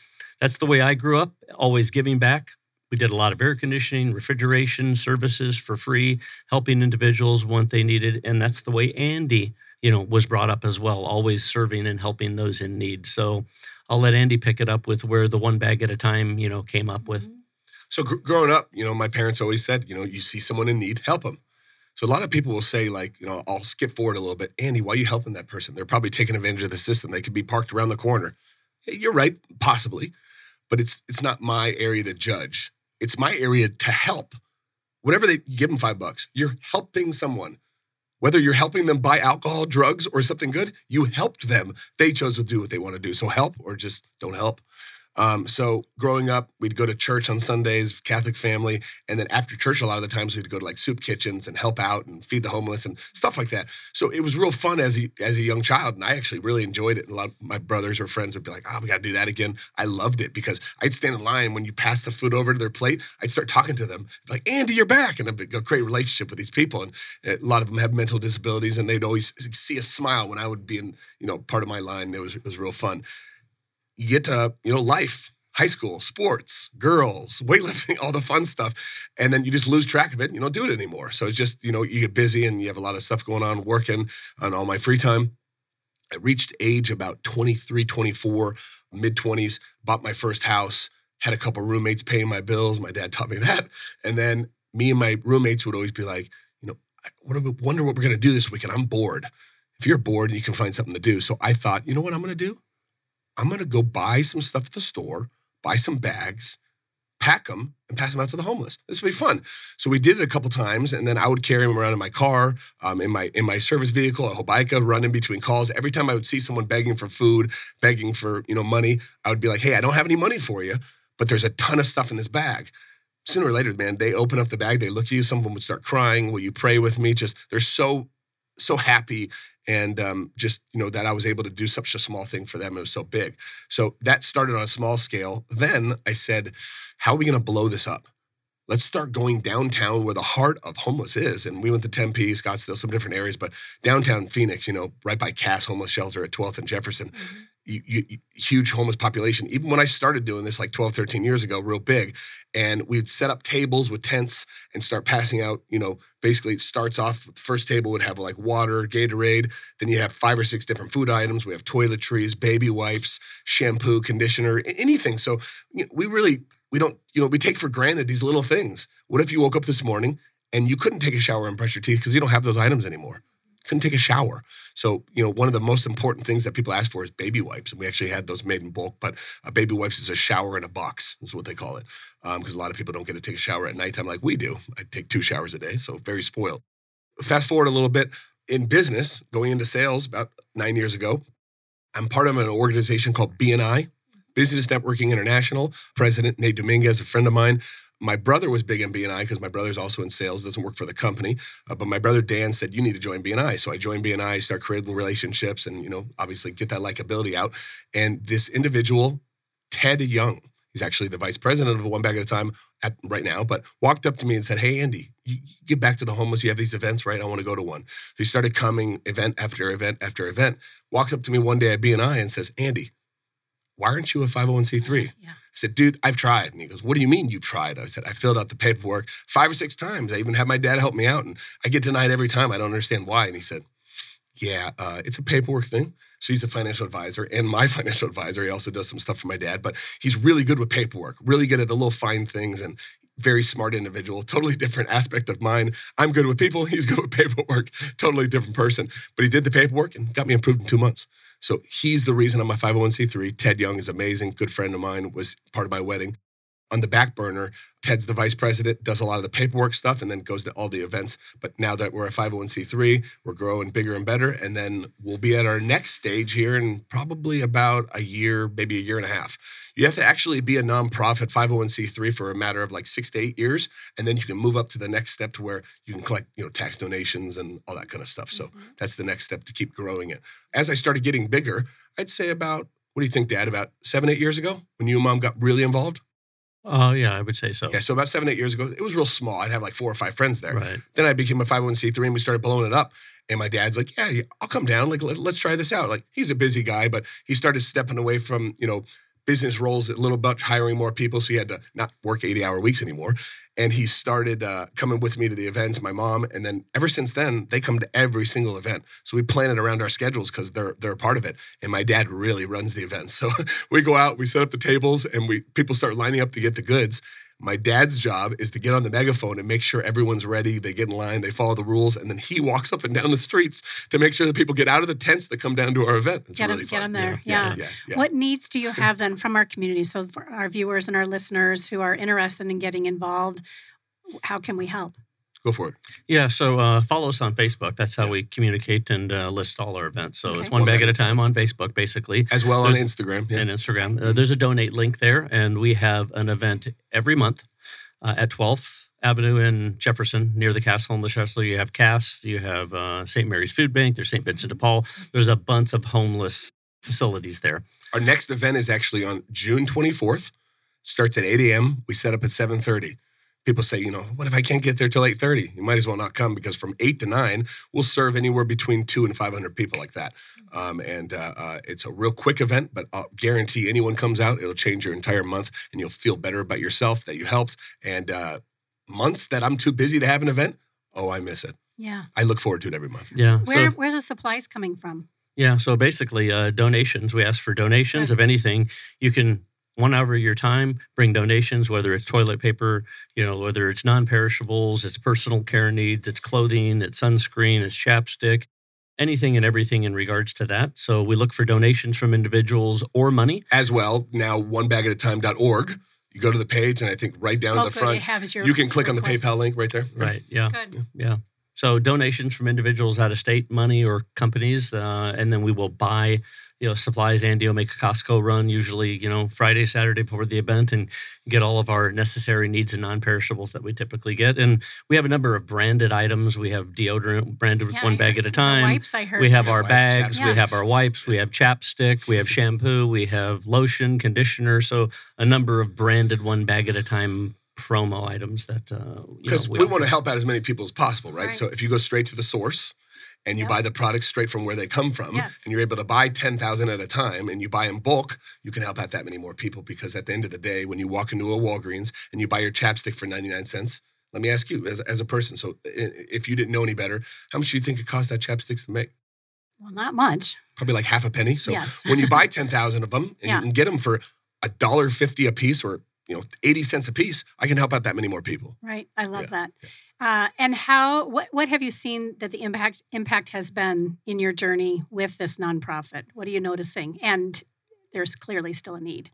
that's the way I grew up, always giving back. We did a lot of air conditioning, refrigeration services for free, helping individuals what they needed. And that's the way Andy, you know, was brought up as well, always serving and helping those in need. So I'll let Andy pick it up with where the one bag at a time, you know, came up with. Mm-hmm. So gr- growing up, you know, my parents always said, you know, you see someone in need, help them. So a lot of people will say, like, you know, I'll skip forward a little bit. Andy, why are you helping that person? They're probably taking advantage of the system. They could be parked around the corner. You're right, possibly, but it's it's not my area to judge. It's my area to help. Whatever they give them five bucks, you're helping someone. Whether you're helping them buy alcohol, drugs, or something good, you helped them. They chose to do what they want to do. So help or just don't help. Um, so growing up, we'd go to church on Sundays, Catholic family, and then after church, a lot of the times we'd go to like soup kitchens and help out and feed the homeless and stuff like that. So it was real fun as a as a young child, and I actually really enjoyed it. And a lot of my brothers or friends would be like, "Oh, we got to do that again." I loved it because I'd stand in line when you pass the food over to their plate. I'd start talking to them like, "Andy, you're back," and I'd create a relationship with these people. And a lot of them have mental disabilities, and they'd always see a smile when I would be in you know part of my line. It was it was real fun you get to you know life high school sports girls [laughs] weightlifting all the fun stuff and then you just lose track of it and you don't do it anymore. So it's just you know you get busy and you have a lot of stuff going on working on all my free time. I reached age about 23 24 mid 20s bought my first house had a couple roommates paying my bills. My dad taught me [laughs] that. And then me and my roommates would always be like you know I wonder what we're going to do this weekend. I'm bored. If you're bored you can find something to do. So i thought you know what i'm going to do I'm going to go buy some stuff at the store, buy some bags, pack them, and pass them out to the homeless. This would be fun. So we did it a couple times, and then I would carry them around in my car, um, in my in my service vehicle, a Hobaica, run in between calls. Every time I would see someone begging for food, begging for you know money, I would be like, "Hey, I don't have any money for you, but there's a ton of stuff in this bag." Sooner or later, man, they open up the bag, they look at you. Some of them would start crying. Will you pray with me? Just they're so so happy and um, just you know that I was able to do such a small thing for them. It was so big. So that started on a small scale. Then I said, "How are we going to blow this up? Let's start going downtown where the heart of homeless is." And we went to Tempe, Scottsdale, some different areas, but downtown Phoenix, you know, right by Cass Homeless Shelter at 12th and Jefferson. Mm-hmm you, you, huge homeless population. Even when I started doing this like 12, 13 years ago, real big, and we'd set up tables with tents and start passing out, you know, basically it starts off, the first table would have like water, Gatorade, then you have five or six different food items. We have toiletries, baby wipes, shampoo, conditioner, anything. So you know, we really, we don't, you know, we take for granted these little things. What if you woke up this morning and you couldn't take a shower and brush your teeth because you don't have those items anymore? Couldn't take a shower. So, you know, one of the most important things that people ask for is baby wipes. And we actually had those made in bulk, but a baby wipes is a shower in a box, is what they call it. Because um, a lot of people don't get to take a shower at nighttime like we do. I take two showers a day, so very spoiled. Fast forward a little bit in business, going into sales about nine years ago, I'm part of an organization called BNI, Business Networking International. President Nate Dominguez, a friend of mine, my brother was big in BNI because my brother's also in sales, doesn't work for the company. Uh, but my brother Dan said, You need to join BNI. So I joined BNI, start creating relationships and, you know, obviously get that likability out. And this individual, Ted Young, he's actually the vice president of One Bag at a Time at, right now, but walked up to me and said, Hey, Andy, you, you get back to the homeless. You have these events, right? I want to go to one. So he started coming event after event after event. Walked up to me one day at BNI and says, Andy, why aren't you a 501c3? Yeah. I said, dude, I've tried. And he goes, what do you mean you've tried? I said, I filled out the paperwork five or six times. I even had my dad help me out, and I get denied every time. I don't understand why. And he said, yeah, uh, it's a paperwork thing. So he's a financial advisor and my [laughs] financial advisor. He also does some stuff for my dad, but he's really good with paperwork, really good at the little fine things and very smart individual, totally different aspect of mine. I'm good with people. [laughs] He's good with paperwork, totally different person. But he did the paperwork and got me approved in two months. So he's the reason I'm a 501c3. Ted Young is amazing, good friend of mine, was part of my wedding. On the back burner, Ted's the vice president, does a lot of the paperwork stuff, and then goes to all the events. But now that we're a 501c3, we're growing bigger and better. And then we'll be at our next stage here in probably about a year, maybe a year and a half. You have to actually be a nonprofit 501c3 for a matter of like six to eight years. And then you can move up to the next step to where you can collect, you know, tax donations and all that kind of stuff. So mm-hmm. that's the next step to keep growing it. As I started getting bigger, I'd say about, what do you think, Dad, about seven, eight years ago when you and mom got really involved? Oh, uh, yeah, I would say so. Yeah, so about seven, eight years ago, it was real small. I'd have like four or five friends there. Right. Then I became a 501c3 and we started blowing it up. And my dad's like, yeah, I'll come down. Like, let, us try this out. Like, he's a busy guy, but he started stepping away from, you know, business roles a little bit, hiring more people. So he had to not work 80 hour weeks anymore. And he started uh, coming with me to the events, my mom. And then ever since then, they come to every single event. So we plan it around our schedules because they're, they're a part of it. And my dad really runs the events. [laughs] So we go out, we set up the tables, and we people start lining up to get the goods. My dad's job is to get on the megaphone and make sure everyone's ready. They get in line, they follow the rules, and then he walks up and down the streets to make sure that people get out of the tents that come down to our event. It's get really them, fun. Get them there. Yeah. Yeah. yeah. What needs do you have then from our community? So for our viewers and our listeners who are interested in getting involved, how can we help? Go for it. Yeah, so uh, follow us on Facebook. That's how yeah. we communicate and uh, list all our events. So okay. it's one, one bag at a time on Facebook, basically. As well there's, on Instagram. Yeah. And Instagram. Uh, there's a donate link there, and we have an event every month uh, at 12th Avenue in Jefferson near the Cass the Shelter. You have Cass, you have uh, St. Mary's Food Bank, there's St. Vincent de Paul. There's a bunch of homeless facilities there. Our next event is actually on June 24th. Starts at 8 a.m. We set up at 7:30 people say, you know, what if I can't get there till 8:30? You might as well not come because from 8 to 9, we'll serve anywhere between two and 500 people like that. Um, and uh, uh, it's a real quick event, but I'll guarantee anyone comes out, it'll change your entire month and you'll feel better about yourself that you helped. And uh, months that I'm too busy to have an event, oh, I miss it. Yeah. I look forward to it every month. Yeah. Where, so, where's the supplies coming from? Yeah. So basically, uh, donations. We ask for donations of anything. You can one hour of your time, bring donations, whether it's toilet paper, you know, whether it's non perishables, it's personal care needs, it's clothing, it's sunscreen, it's chapstick. anything and everything in regards to that. So we look for donations from individuals or money. As well, now onebagatime.org. You go to the page, and I think right down Oh, at the good. Front, has your you can click on the request. PayPal link right there. Right. Yeah. Good. Yeah. So donations from individuals out of state, money or companies, uh, and then we will buy, you know, supplies. Andy will make a Costco run, usually, you know, Friday, Saturday before the event, and get all of our necessary needs and non-perishables that we typically get. And we have a number of branded items. We have deodorant branded with Yeah, one I bag heard at a time. Wipes, I heard. We have our wipes, bags, we have our wipes, we have chapstick, we have shampoo, we have lotion, conditioner. So a number of branded one bag at a time promo items that uh, you Because we, offer. want to help out as many people as possible, right? Right. So if you go straight to the source and you Yep. buy the products straight from where they come from, Yes. and you're able to buy 10,000 at a time and you buy in bulk, you can help out that many more people. Because at the end of the day, when you walk into a Walgreens and you buy your chapstick for 99 cents, let me ask you as, as a person. So if you didn't know any better, how much do you think it cost that chapsticks to make? Well, not much. Probably like half a penny. So Yes. when you buy [laughs] 10,000 of them and Yeah. you can get them for a dollar fifty a piece or you know 80 cents a piece, I can help out that many more people. Right. I love Yeah, that. Uh, and how? What? What have you seen that the impact impact has been in your journey with this nonprofit? What are you noticing? And there's clearly still a need.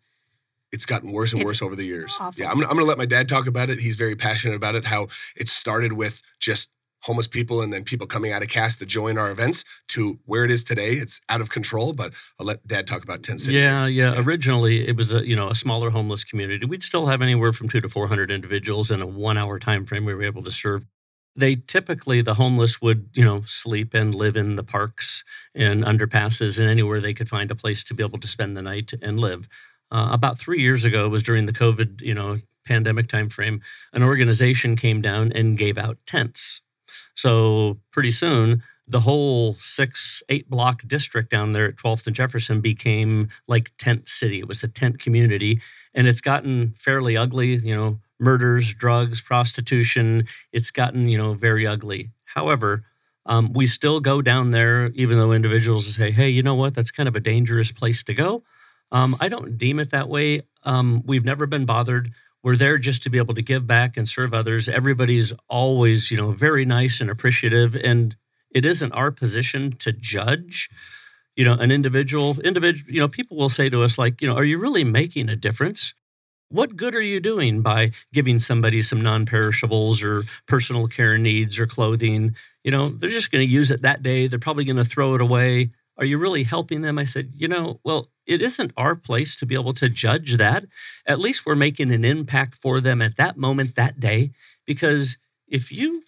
it's gotten worse and It's worse over the years. awful. Yeah, I'm, I'm going to let my dad talk about it. He's very passionate about it. How it started with just homeless people and then people coming out of Cass to join our events to where it is today. It's out of control, but I'll let dad talk about Tent City. Yeah, yeah. Yeah. Originally, it was a you know a smaller homeless community. We'd still have anywhere from two to four hundred individuals in a one-hour time frame we were able to serve. They typically the homeless would you know sleep and live in the parks and underpasses and anywhere they could find a place to be able to spend the night and live. Uh, about three years ago, it was during the COVID you know pandemic time frame. An organization came down and gave out tents. So pretty soon, the whole six, eight block district down there at 12th and Jefferson became like tent city. It was a tent community, and it's gotten fairly ugly. You know, murders, drugs, prostitution. It's gotten you know very ugly. However. Um, we still go down there, even though individuals say, "Hey, you know what? That's kind of a dangerous place to go." Um, I don't deem it that way. Um, we've never been bothered. We're there just to be able to give back and serve others. Everybody's always, you know, very nice and appreciative. And it isn't our position to judge, you know, an individual. Individual, you know, people will say to us, like, you know, are you really making a difference? What good are you doing by giving somebody some non perishables or personal care needs or clothing? You know, they're just going to use it that day. They're probably going to throw it away. Are you really helping them? I said, you know, well, it isn't our place to be able to judge that. At least we're making an impact for them at that moment, that day. Because if you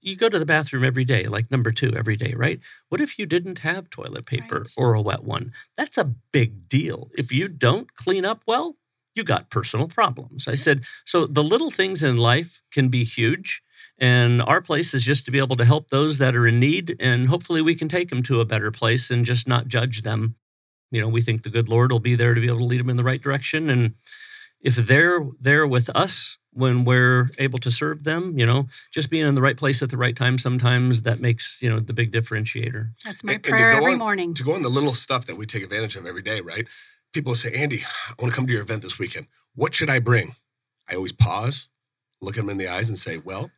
you go to the bathroom every day, like number two every day, right? What if you didn't have toilet paper Right. or a wet one? That's a big deal. If you don't clean up well, you got personal problems. I said, so the little things in life can be huge. And our place is just to be able to help those that are in need. And hopefully we can take them to a better place and just not judge them. You know, we think the good Lord will be there to be able to lead them in the right direction. And if they're there with us when we're able to serve them, you know, just being in the right place at the right time, sometimes that makes, you know, the big differentiator. That's my And- and to prayer go every on- morning. To go on the little stuff that we take advantage of every day, right? People say, Andy, I want to come to your event this weekend. What should I bring? I always pause, look at them in the eyes, and say, Well,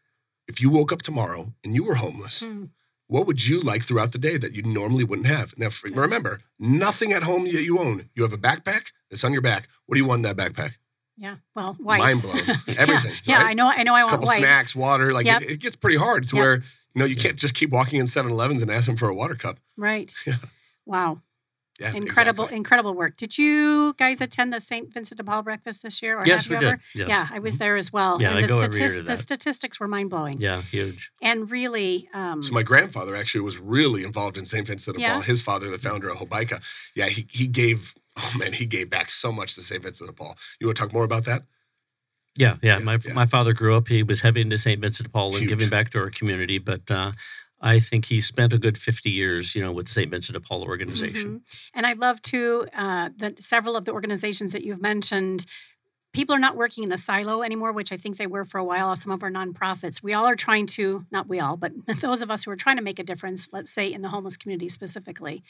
if you woke up tomorrow and you were homeless, Hmm. What would you like throughout the day that you normally wouldn't have? Now, remember, nothing at home that you own. You have a backpack that's on your back. What do you want in that backpack? Yeah. Well, wipes. Mind blown. [laughs] Everything, Yeah, yeah right? I know. I know. I want couple wipes. snacks, water. Like Yep. it, it gets pretty hard to Yep. where you know you can't just keep walking in 7-Elevens and asking for a water cup. Right. [laughs] Yeah. Wow. Yeah, incredible, exactly. incredible work. Did you guys attend the St. Vincent de Paul breakfast this year? Or yes, have we you did. ever? Yes. Mm-hmm. Yeah, I was there as well. Yeah, and I the, go every year statis- to the statistics were mind blowing. Yeah, huge. And really, um, So my grandfather actually was really involved in St. Vincent de Yeah. Paul. His father, the founder of Hobaica, yeah, he he gave. Oh man, he gave back so much to St. Vincent de Paul. You want to talk more about that? Yeah, yeah. Yeah, my yeah. my father grew up. He was heavy into St. Vincent de Paul and Huge. giving back to our community. But uh, I think he spent a good fifty years, you know, with the St. Vincent de Paul organization. mhm. And I love too uh, that several of the organizations that you've mentioned. People are not working in a silo anymore, which I think they were for a while. Some of our nonprofits, we all are trying to, not we all, but [laughs] those of us who are trying to make a difference, let's say in the homeless community specifically,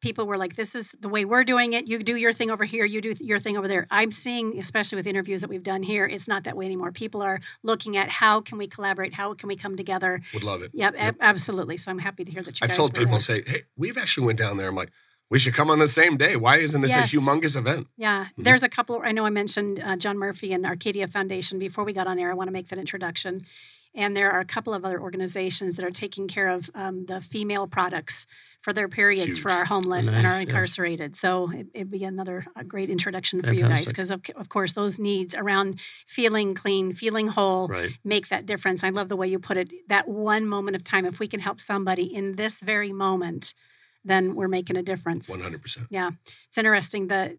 people were like, "This is the way we're doing it. You do your thing over here. You do your thing over there." I'm seeing, especially with interviews that we've done here, it's not that way anymore. People are looking at how can we collaborate, how can we come together. Would love it. Yep, yep. absolutely. So I'm happy to hear that you. I've told people, there. say, hey, we've actually went down there. I'm like, we should come on the same day. Why isn't this Yes. a humongous event? Yeah, Mm-hmm. there's a couple. I know I mentioned uh, John Murphy and Arcadia Foundation before we got on air. I want to make that introduction. And there are a couple of other organizations that are taking care of um, the female products for their periods for our homeless and our Nice, yes. incarcerated. So it, it'd be another great introduction for you guys because, of, of course, those needs around feeling clean, feeling whole, Right. make that difference. I love the way you put it. That one moment of time, if we can help somebody in this very moment, then we're making a difference. 100%. Yeah, it's interesting that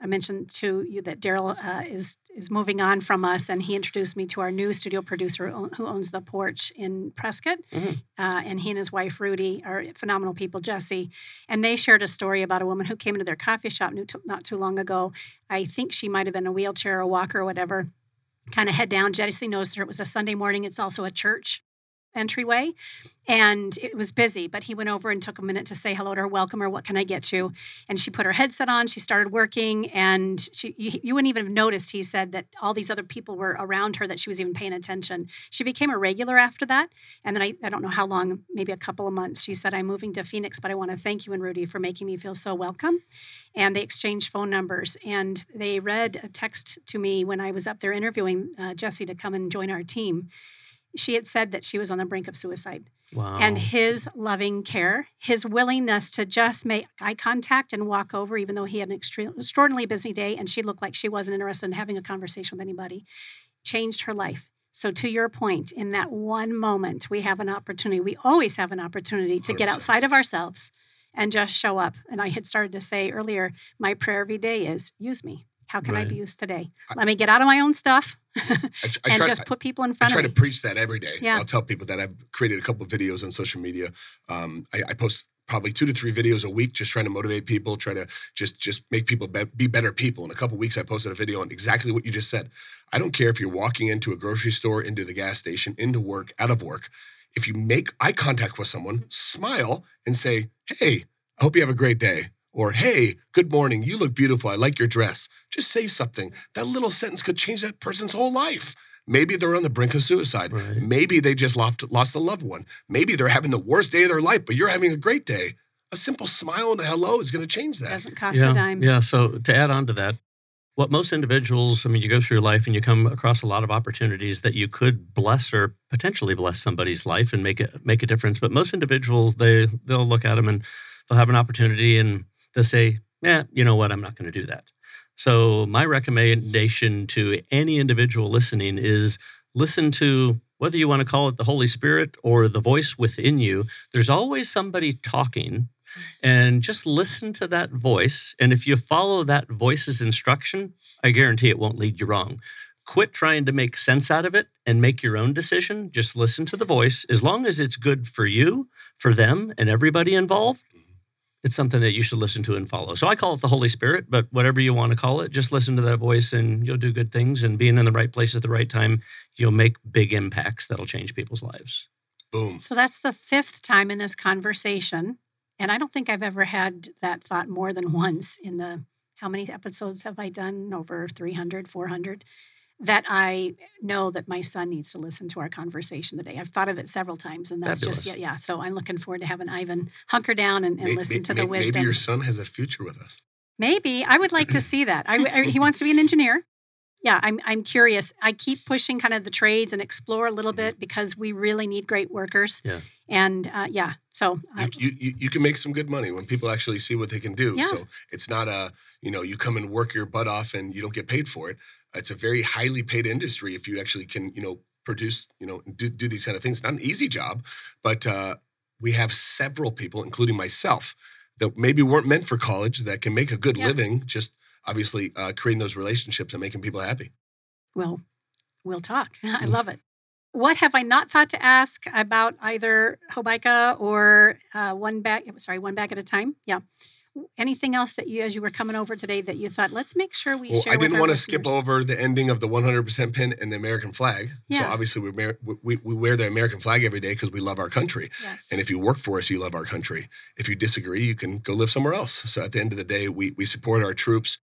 I mentioned to you that Daryl uh, is is moving on from us, and he introduced me to our new studio producer who owns the Porch in Prescott, Mhm. uh, and he and his wife Rudy are phenomenal people, Jesse, and they shared a story about a woman who came into their coffee shop not too long ago. I think she might have been a wheelchair or a walker or whatever. Kind of head down. Jesse noticed her. It was a Sunday morning. It's also a church entryway and it was busy but he went over and took a minute to say hello to her welcome her what can i get you? And she put her headset on she started working and she you, you wouldn't even have noticed he said that all these other people were around her that she was even paying attention. She became a regular after that and then i, I don't know how long maybe a couple of months she said i'm moving to phoenix but i want to thank you and rudy for making me feel so welcome. And they exchanged phone numbers and they read a text to me when i was up there interviewing uh, jesse to come and join our team she had said that she was on the brink of suicide Wow. and his loving care, his willingness to just make eye contact and walk over, even though he had an extreme, extraordinarily busy day and she looked like she wasn't interested in having a conversation with anybody, changed her life. So, to your point, in that one moment, we have an opportunity. We always have an opportunity to get 100%. outside of ourselves and just show up. And I had started to say earlier, my prayer every day is use me. How can I be used today? Let me get out of my own stuff I, [laughs] I and try, just put people in front of me. I front try to preach that every day. Yeah. I'll tell people that I've created a couple of videos on social media. Um, I, I post probably two to three videos a week, just trying to motivate people, try to just just make people be, be better people. In a couple of weeks, I posted a video on exactly what you just said. I don't care if you're walking into a grocery store, into the gas station, into work, out of work. If you make eye contact with someone, smile and say, "Hey, I hope you have a great day." Or, hey, good morning. You look beautiful. I like your dress. Just say something. That little sentence could change that person's whole life. Maybe they're on the brink of suicide. Right. Maybe they just lost, lost a loved one. Maybe they're having the worst day of their life, but you're having a great day. A simple smile and a hello is going to change that. Doesn't cost yeah, a dime. Yeah. So to add on to that, what most individuals, I mean, you go through life and you come across a lot of opportunities that you could bless or potentially bless somebody's life and make it make a difference. But most individuals, they they'll look at them and they'll have an opportunity and they'll say, "Yeah, you know what? I'm not going to do that." So my recommendation to any individual listening is listen to whether you want to call it the Holy Spirit or the voice within you. There's always somebody talking and just listen to that voice. And if you follow that voice's instruction, I guarantee it won't lead you wrong. Quit trying to make sense out of it and make your own decision. Just listen to the voice. As long as it's good for you, for them, and everybody involved, it's something that you should listen to and follow. So I call it the Holy Spirit, but whatever you want to call it, just listen to that voice and you'll do good things. And being in the right place at the right time, you'll make big impacts that'll change people's lives. Boom. So that's the fifth time in this conversation. And I don't think I've ever had that thought more than once in the how many episodes have I done? Over 300, 400. That I know that my son needs to listen to our conversation today. I've thought of it several times, and that's just yeah, yeah. So I'm looking forward to having Ivan hunker down and, and May- listen may- to the may- wisdom. Maybe your son has a future with us. Maybe I would like to see that. I, I- he wants to be an engineer. Yeah, I'm. I'm curious. I keep pushing kind of the trades and explore a little bit because we really need great workers. Yeah. And uh, yeah, so you, you, you can make some good money when people actually see what they can do. Yeah. So it's not a, you know, you come and work your butt off and you don't get paid for it. It's a very highly paid industry if you actually can, you know, produce, you know, do, do these kind of things. Not an easy job, but uh, we have several people, including myself, that maybe weren't meant for college that can make a good Yeah. living just obviously uh, creating those relationships and making people happy. Well, we'll talk. [laughs] I Mm. love it. What have I not thought to ask about either Hobaica or uh, one bag? Sorry, one bag at a time. Yeah. Anything else that you, as you were coming over today, that you thought, let's make sure we Well, share? I didn't want to skip over the ending of the 100% pin and the American flag. Yeah. So obviously we, wear- we we wear the American flag every day because we love our country. Yes. And if you work for us, you love our country. If you disagree, you can go live somewhere else. So at the end of the day, we we support our troops.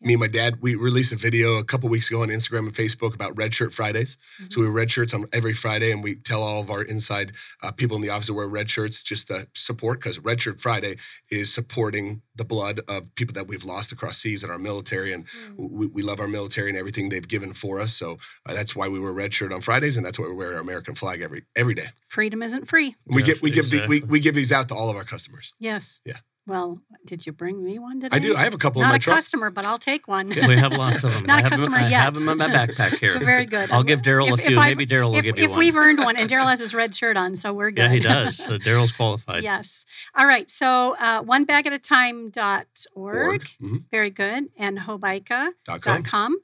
Me and my dad, we released a video a couple weeks ago on Instagram and Facebook about Red Shirt Fridays. Mm-hmm. So we wear red shirts on every Friday, and we tell all of our inside uh, people in the office to wear red shirts just to support because Red Shirt Friday is supporting the blood of people that we've lost across seas in our military, and Mm. we, we love our military and everything they've given for us. So uh, that's why we wear red shirt on Fridays, and that's why we wear our American flag every every day. Freedom isn't free. We Yes, get we give the, we, we give these out to all of our customers. Yes. Yeah. Well, did you bring me one today? I do. I have a couple in Not my a truck. customer, but I'll take one. we have lots of [laughs] them. Not I a have customer them, I have them in my backpack [laughs] here. Very good. I'll give Daryl a If- if few. Maybe Daryl will if, give you if one. If we've earned one, and Daryl has his red shirt on, so we're good. [laughs] yeah, he does. So Daryl's qualified. yes. All right. So uh, one bag at a time dot org. Org. Mhm. Very good. And hobaica Dot dot com. com.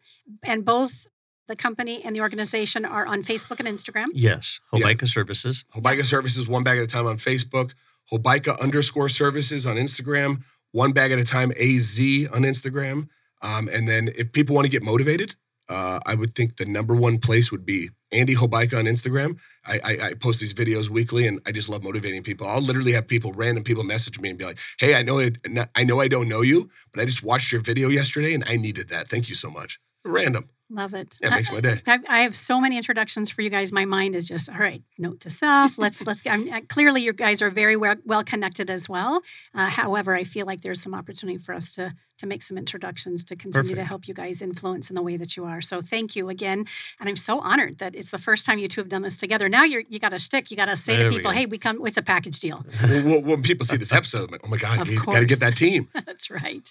And both the company and the organization are on Facebook and Instagram. Yes, Yeah. Hobaica Services. Hobaica Services, one bag at a time on Facebook. Hobaica underscore services on Instagram. One bag at a time AZ on Instagram. Um, and then if people want to get motivated, uh, I would think the number one place would be Andy Hobaica on Instagram. I, I, I post these videos weekly, and I just love motivating people. I'll literally have people, random people, message me and be like, "Hey, I know it, I know I don't know you, but I just watched your video yesterday, and I needed that. Thank you so much." Random, Love it. yeah, it makes my day. I, I have so many introductions for you guys. My mind is just all right. Note to self. Let's let's. I'm, clearly, you guys are very well, well connected as well. Uh, however, I feel like there's some opportunity for us to to make some introductions to continue to help you guys influence in the way that you are. So thank you again, and I'm so honored that it's the first time you two have done this together. Now you're you got a stick. You got to say There to people, go. "Hey, we come. It's a package deal." [laughs] well, when people see this episode, I'm like, "Oh my God, Of you got to get that [laughs] team." That's right.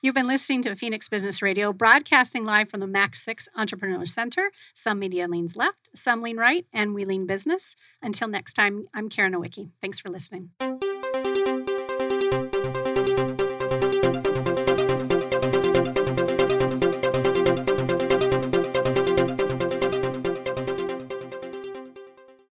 You've been listening to Phoenix Business Radio, broadcasting live from the MAC6 Entrepreneur Center. Some media leans left, some lean right, and we lean business. Until next time, I'm Karen Nowicki. Thanks for listening.